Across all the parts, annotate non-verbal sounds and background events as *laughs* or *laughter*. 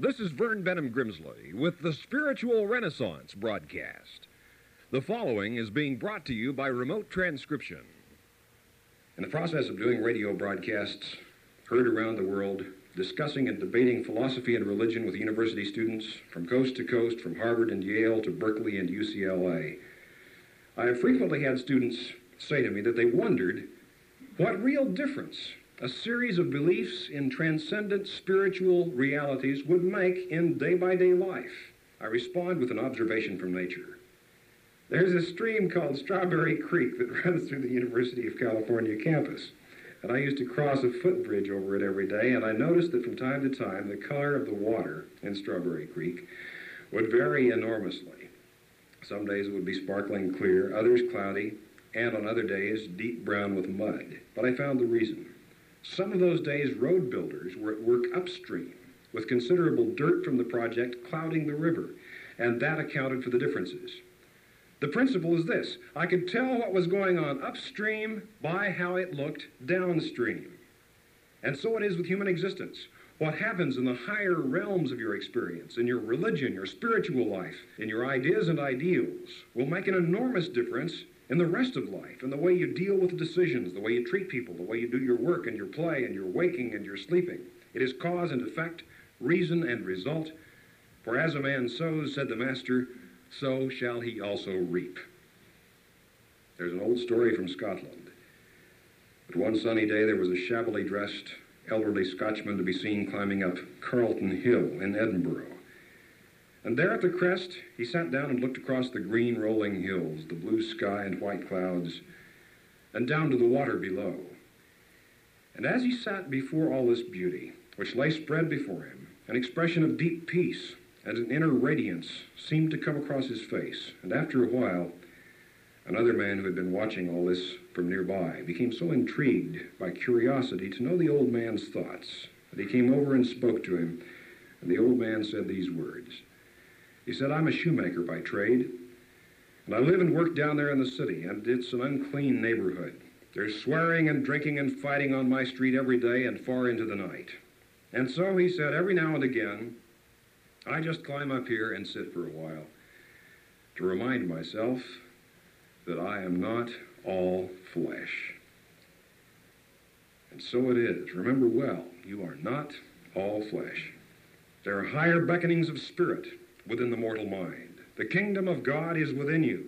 This is Vern Bennom Grimsley with the Spiritual Renaissance broadcast. The following is being brought to you by remote transcription. In the process of doing radio broadcasts heard around the world, discussing and debating philosophy and religion with university students from coast to coast, from Harvard and Yale to Berkeley and UCLA, I have frequently had students say to me that they wondered what real difference a series of beliefs in transcendent spiritual realities would make in day by day life. I respond with an observation from nature. There's a stream called Strawberry Creek that *laughs* runs through the University of California campus. And I used to cross a footbridge over it every day, and I noticed that from time to time the color of the water in Strawberry Creek would vary enormously. Some days it would be sparkling clear, others cloudy, and on other days deep brown with mud. But I found the reason. Some of those days, road builders were at work upstream with considerable dirt from the project clouding the river, and that accounted for the differences. The principle is this I could tell what was going on upstream by how it looked downstream. And so it is with human existence. What happens in the higher realms of your experience, in your religion, your spiritual life, in your ideas and ideals, will make an enormous difference in the rest of life, in the way you deal with decisions, the way you treat people, the way you do your work and your play and your waking and your sleeping. It is cause and effect, reason and result. For as a man sows, said the Master, so shall he also reap. There's an old story from Scotland. But one sunny day there was a shabbily dressed elderly Scotchman to be seen climbing up Carlton Hill in Edinburgh. And there at the crest, he sat down and looked across the green rolling hills, the blue sky and white clouds, and down to the water below. And as he sat before all this beauty, which lay spread before him, an expression of deep peace and an inner radiance seemed to come across his face. And after a while, another man who had been watching all this from nearby became so intrigued by curiosity to know the old man's thoughts that he came over and spoke to him. And the old man said these words. He said, I'm a shoemaker by trade, and I live and work down there in the city, and it's an unclean neighborhood. There's swearing and drinking and fighting on my street every day and far into the night. And so he said, every now and again, I just climb up here and sit for a while to remind myself that I am not all flesh. And so it is. Remember well, you are not all flesh. There are higher beckonings of spirit within the mortal mind. The kingdom of God is within you.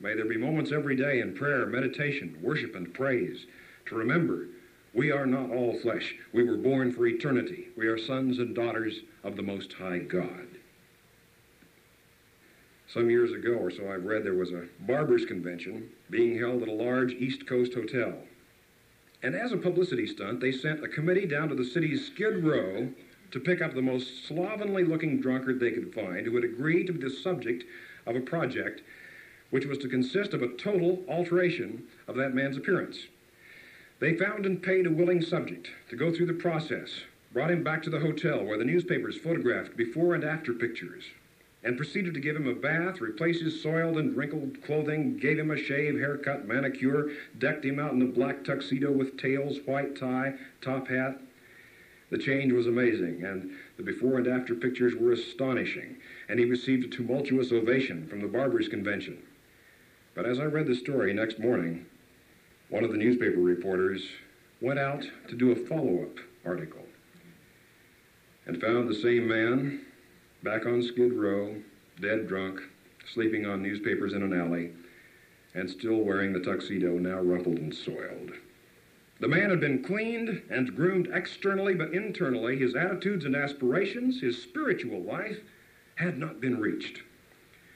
May there be moments every day in prayer, meditation, worship, and praise to remember we are not all flesh. We were born for eternity. We are sons and daughters of the Most High God. Some years ago or so, I've read there was a barbers' convention being held at a large East Coast hotel. And as a publicity stunt, they sent a committee down to the city's Skid Row to pick up the most slovenly looking drunkard they could find who would agree to be the subject of a project which was to consist of a total alteration of that man's appearance. They found and paid a willing subject to go through the process, brought him back to the hotel where the newspapers photographed before and after pictures, and proceeded to give him a bath, replace his soiled and wrinkled clothing, gave him a shave, haircut, manicure, decked him out in a black tuxedo with tails, white tie, top hat. The change was amazing, and the before and after pictures were astonishing, and he received a tumultuous ovation from the Barbers' Convention. But as I read the story next morning, one of the newspaper reporters went out to do a follow up article and found the same man back on Skid Row, dead drunk, sleeping on newspapers in an alley, and still wearing the tuxedo now rumpled and soiled. The man had been cleaned and groomed externally, but internally, his attitudes and aspirations, his spiritual life, had not been reached.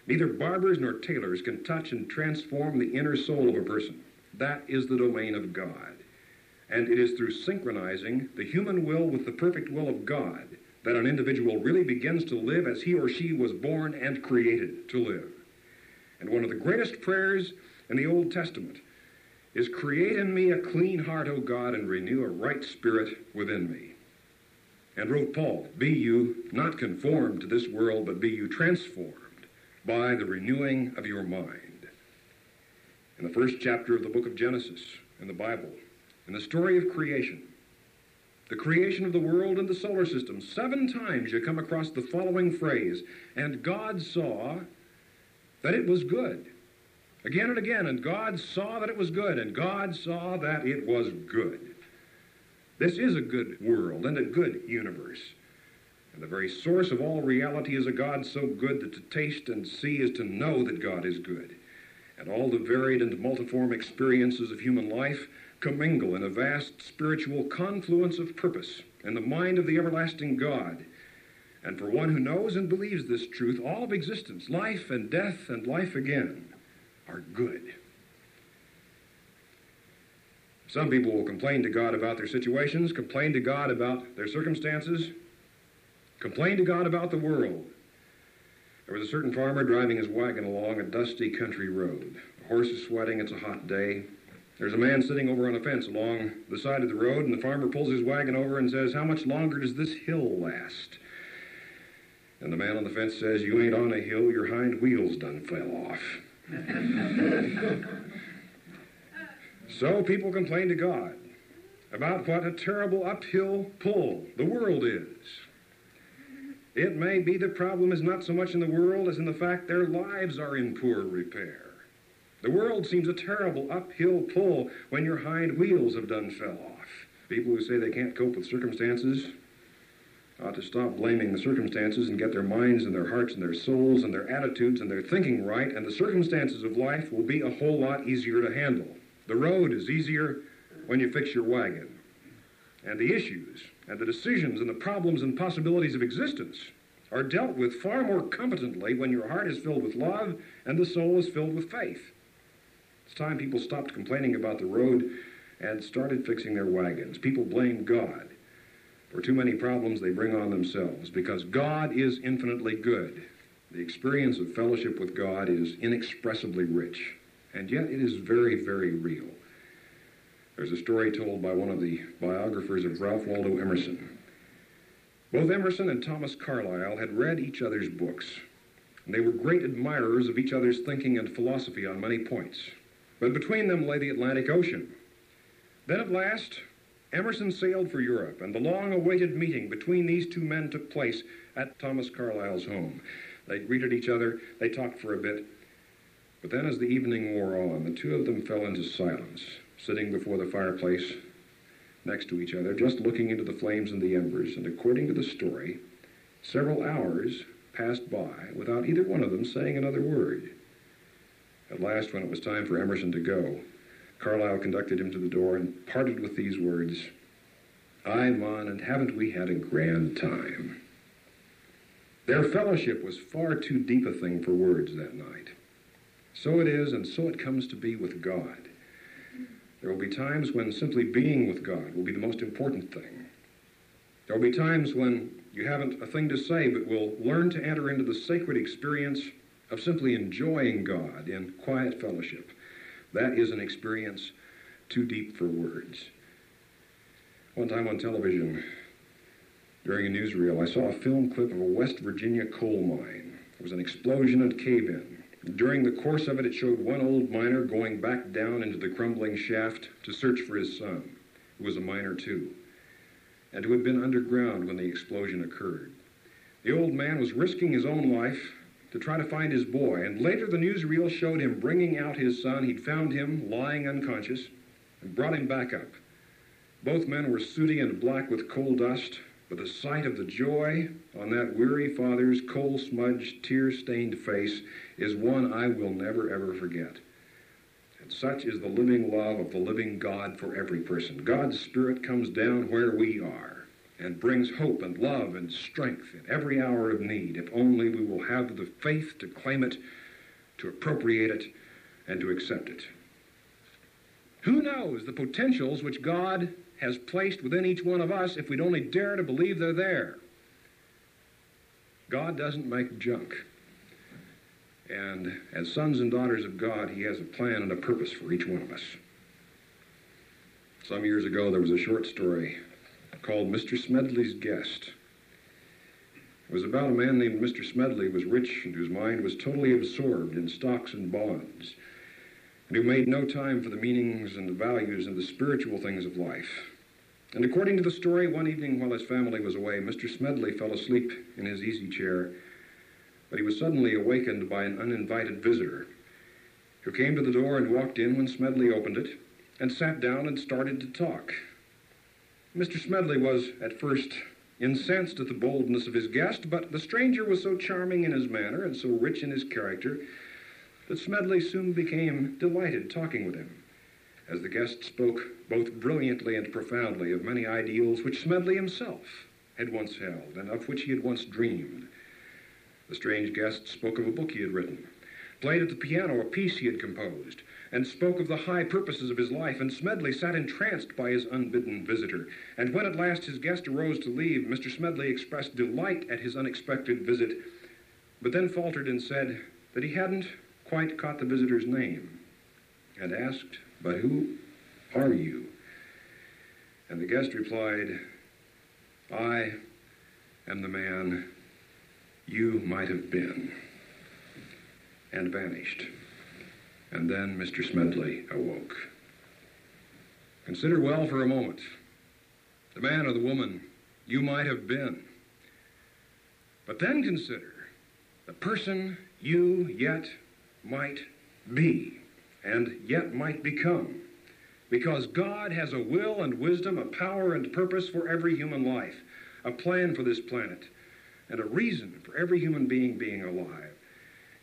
Neither barbers nor tailors can touch and transform the inner soul of a person. That is the domain of God. And it is through synchronizing the human will with the perfect will of God that an individual really begins to live as he or she was born and created to live. And one of the greatest prayers in the Old Testament is create in me a clean heart, O God, and renew a right spirit within me. And wrote Paul, Be you not conformed to this world, but be you transformed by the renewing of your mind. In the first chapter of the book of Genesis in the Bible, in the story of creation, the creation of the world and the solar system. Seven times you come across the following phrase, and God saw that it was good. Again and again, and God saw that it was good, and God saw that it was good. This is a good world and a good universe. And the very source of all reality is a God so good that to taste and see is to know that God is good. And all the varied and multiform experiences of human life commingle in a vast spiritual confluence of purpose in the mind of the everlasting God. And for one who knows and believes this truth, all of existence, life and death and life again, are good. Some people will complain to God about their situations, complain to God about their circumstances, complain to God about the world. There was a certain farmer driving his wagon along a dusty country road. The horse is sweating, it's a hot day. There's a man sitting over on a fence along the side of the road, and the farmer pulls his wagon over and says, How much longer does this hill last? And the man on the fence says, You ain't on a hill, your hind wheels done fell off. *laughs* so people complain to God about what a terrible uphill pull the world is. It may be the problem is not so much in the world as in the fact their lives are in poor repair. The world seems a terrible uphill pull when your hind wheels have done fell off. People who say they can't cope with circumstances ought to stop blaming the circumstances and get their minds and their hearts and their souls and their attitudes and their thinking right, and the circumstances of life will be a whole lot easier to handle. The road is easier when you fix your wagon. And the issues and the decisions and the problems and possibilities of existence are dealt with far more competently when your heart is filled with love and the soul is filled with faith. It's time people stopped complaining about the road and started fixing their wagons. People blame God for too many problems they bring on themselves because God is infinitely good. The experience of fellowship with God is inexpressibly rich, and yet it is very, very real. There's a story told by one of the biographers of Ralph Waldo Emerson. Both Emerson and Thomas Carlyle had read each other's books, and they were great admirers of each other's thinking and philosophy on many points. But between them lay the Atlantic Ocean. Then at last, Emerson sailed for Europe, and the long awaited meeting between these two men took place at Thomas Carlyle's home. They greeted each other, they talked for a bit, but then as the evening wore on, the two of them fell into silence, sitting before the fireplace next to each other, just looking into the flames and the embers, and according to the story, several hours passed by without either one of them saying another word. At last, when it was time for Emerson to go, Carlyle conducted him to the door and parted with these words Aye, Mon, and haven't we had a grand time? Their fellowship was far too deep a thing for words that night. So it is, and so it comes to be with God. There will be times when simply being with God will be the most important thing. There will be times when you haven't a thing to say, but will learn to enter into the sacred experience of simply enjoying God in quiet fellowship. That is an experience too deep for words. One time on television, during a newsreel, I saw a film clip of a West Virginia coal mine. It was an explosion and cave in. During the course of it, it showed one old miner going back down into the crumbling shaft to search for his son, who was a miner too, and who had been underground when the explosion occurred. The old man was risking his own life to try to find his boy. And later, the newsreel showed him bringing out his son. He'd found him lying unconscious and brought him back up. Both men were sooty and black with coal dust, but the sight of the joy on that weary father's coal smudged, tear stained face is one I will never ever forget. And such is the living love of the living God for every person. God's Spirit comes down where we are and brings hope and love and strength in every hour of need if only we will have the faith to claim it, to appropriate it, and to accept it. Who knows the potentials which God has placed within each one of us if we'd only dare to believe they're there? God doesn't make junk. And as sons and daughters of God, He has a plan and a purpose for each one of us. Some years ago, there was a short story called Mr. Smedley's Guest. It was about a man named Mr. Smedley who was rich and whose mind was totally absorbed in stocks and bonds, and who made no time for the meanings and the values and the spiritual things of life. And according to the story, one evening while his family was away, Mr. Smedley fell asleep in his easy chair, but he was suddenly awakened by an uninvited visitor who came to the door and walked in when Smedley opened it and sat down and started to talk. Mr. Smedley was at first incensed at the boldness of his guest, but the stranger was so charming in his manner and so rich in his character that Smedley soon became delighted talking with him, as the guest spoke both brilliantly and profoundly of many ideals which Smedley himself had once held and of which he had once dreamed. The strange guest spoke of a book he had written, played at the piano a piece he had composed, and spoke of the high purposes of his life, and Smedley sat entranced by his unbidden visitor. And when at last his guest arose to leave, Mr. Smedley expressed delight at his unexpected visit, but then faltered and said that he hadn't quite caught the visitor's name, and asked, But who are you? And the guest replied, I am the man you might have been, and vanished. And then Mr. Smedley awoke. Consider well for a moment the man or the woman you might have been. But then consider the person you yet might be and yet might become. Because God has a will and wisdom, a power and purpose for every human life, a plan for this planet, and a reason for every human being being alive.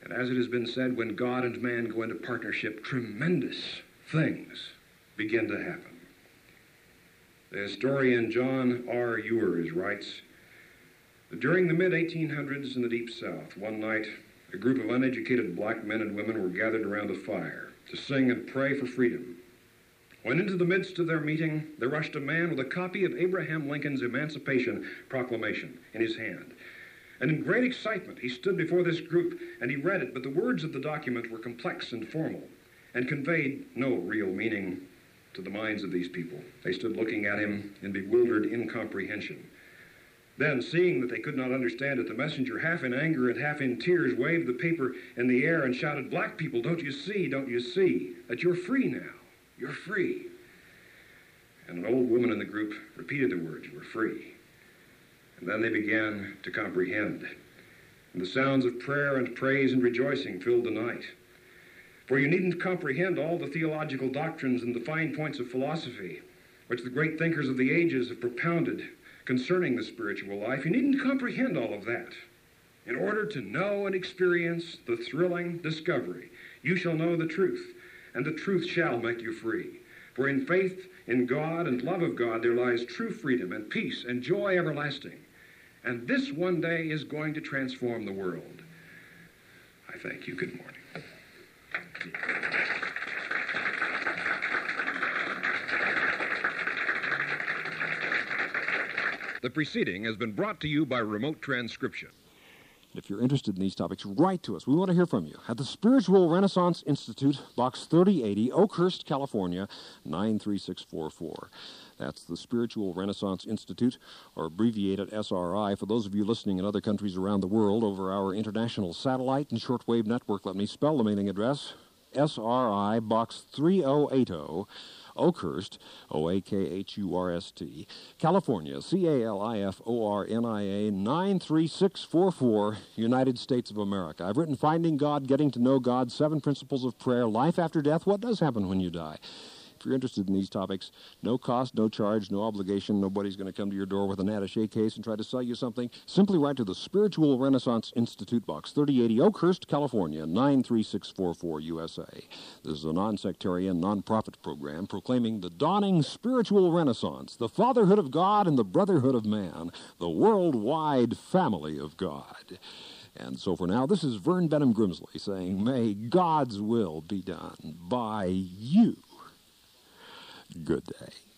And as it has been said, when God and man go into partnership, tremendous things begin to happen. The historian John R. Ewers writes during the mid 1800s in the Deep South, one night, a group of uneducated black men and women were gathered around a fire to sing and pray for freedom. When into the midst of their meeting, there rushed a man with a copy of Abraham Lincoln's Emancipation Proclamation in his hand. And in great excitement, he stood before this group and he read it, but the words of the document were complex and formal and conveyed no real meaning to the minds of these people. They stood looking at him in bewildered incomprehension. Then, seeing that they could not understand it, the messenger, half in anger and half in tears, waved the paper in the air and shouted, Black people, don't you see, don't you see that you're free now? You're free. And an old woman in the group repeated the words, You're free. And then they began to comprehend. And the sounds of prayer and praise and rejoicing filled the night. For you needn't comprehend all the theological doctrines and the fine points of philosophy which the great thinkers of the ages have propounded concerning the spiritual life. You needn't comprehend all of that. In order to know and experience the thrilling discovery, you shall know the truth, and the truth shall make you free. For in faith in God and love of God there lies true freedom and peace and joy everlasting. And this one day is going to transform the world. I thank you. Good morning. The preceding has been brought to you by remote transcription. If you're interested in these topics, write to us. We want to hear from you. At the Spiritual Renaissance Institute, Box 3080, Oakhurst, California, 93644. That's the Spiritual Renaissance Institute, or abbreviated SRI. For those of you listening in other countries around the world over our international satellite and shortwave network, let me spell the mailing address SRI Box 3080. Oakhurst, O A K H U R S T, California, C A L I F O R N I A 93644, United States of America. I've written Finding God, Getting to Know God, Seven Principles of Prayer, Life After Death, What Does Happen When You Die. If you're interested in these topics, no cost, no charge, no obligation. Nobody's going to come to your door with an attache case and try to sell you something. Simply write to the Spiritual Renaissance Institute Box, 3080 Oakhurst, California, 93644 USA. This is a non-sectarian, non-profit program proclaiming the dawning spiritual renaissance, the fatherhood of God and the brotherhood of man, the worldwide family of God. And so for now, this is Vern Bennom Grimsley saying, May God's will be done by you. Good day.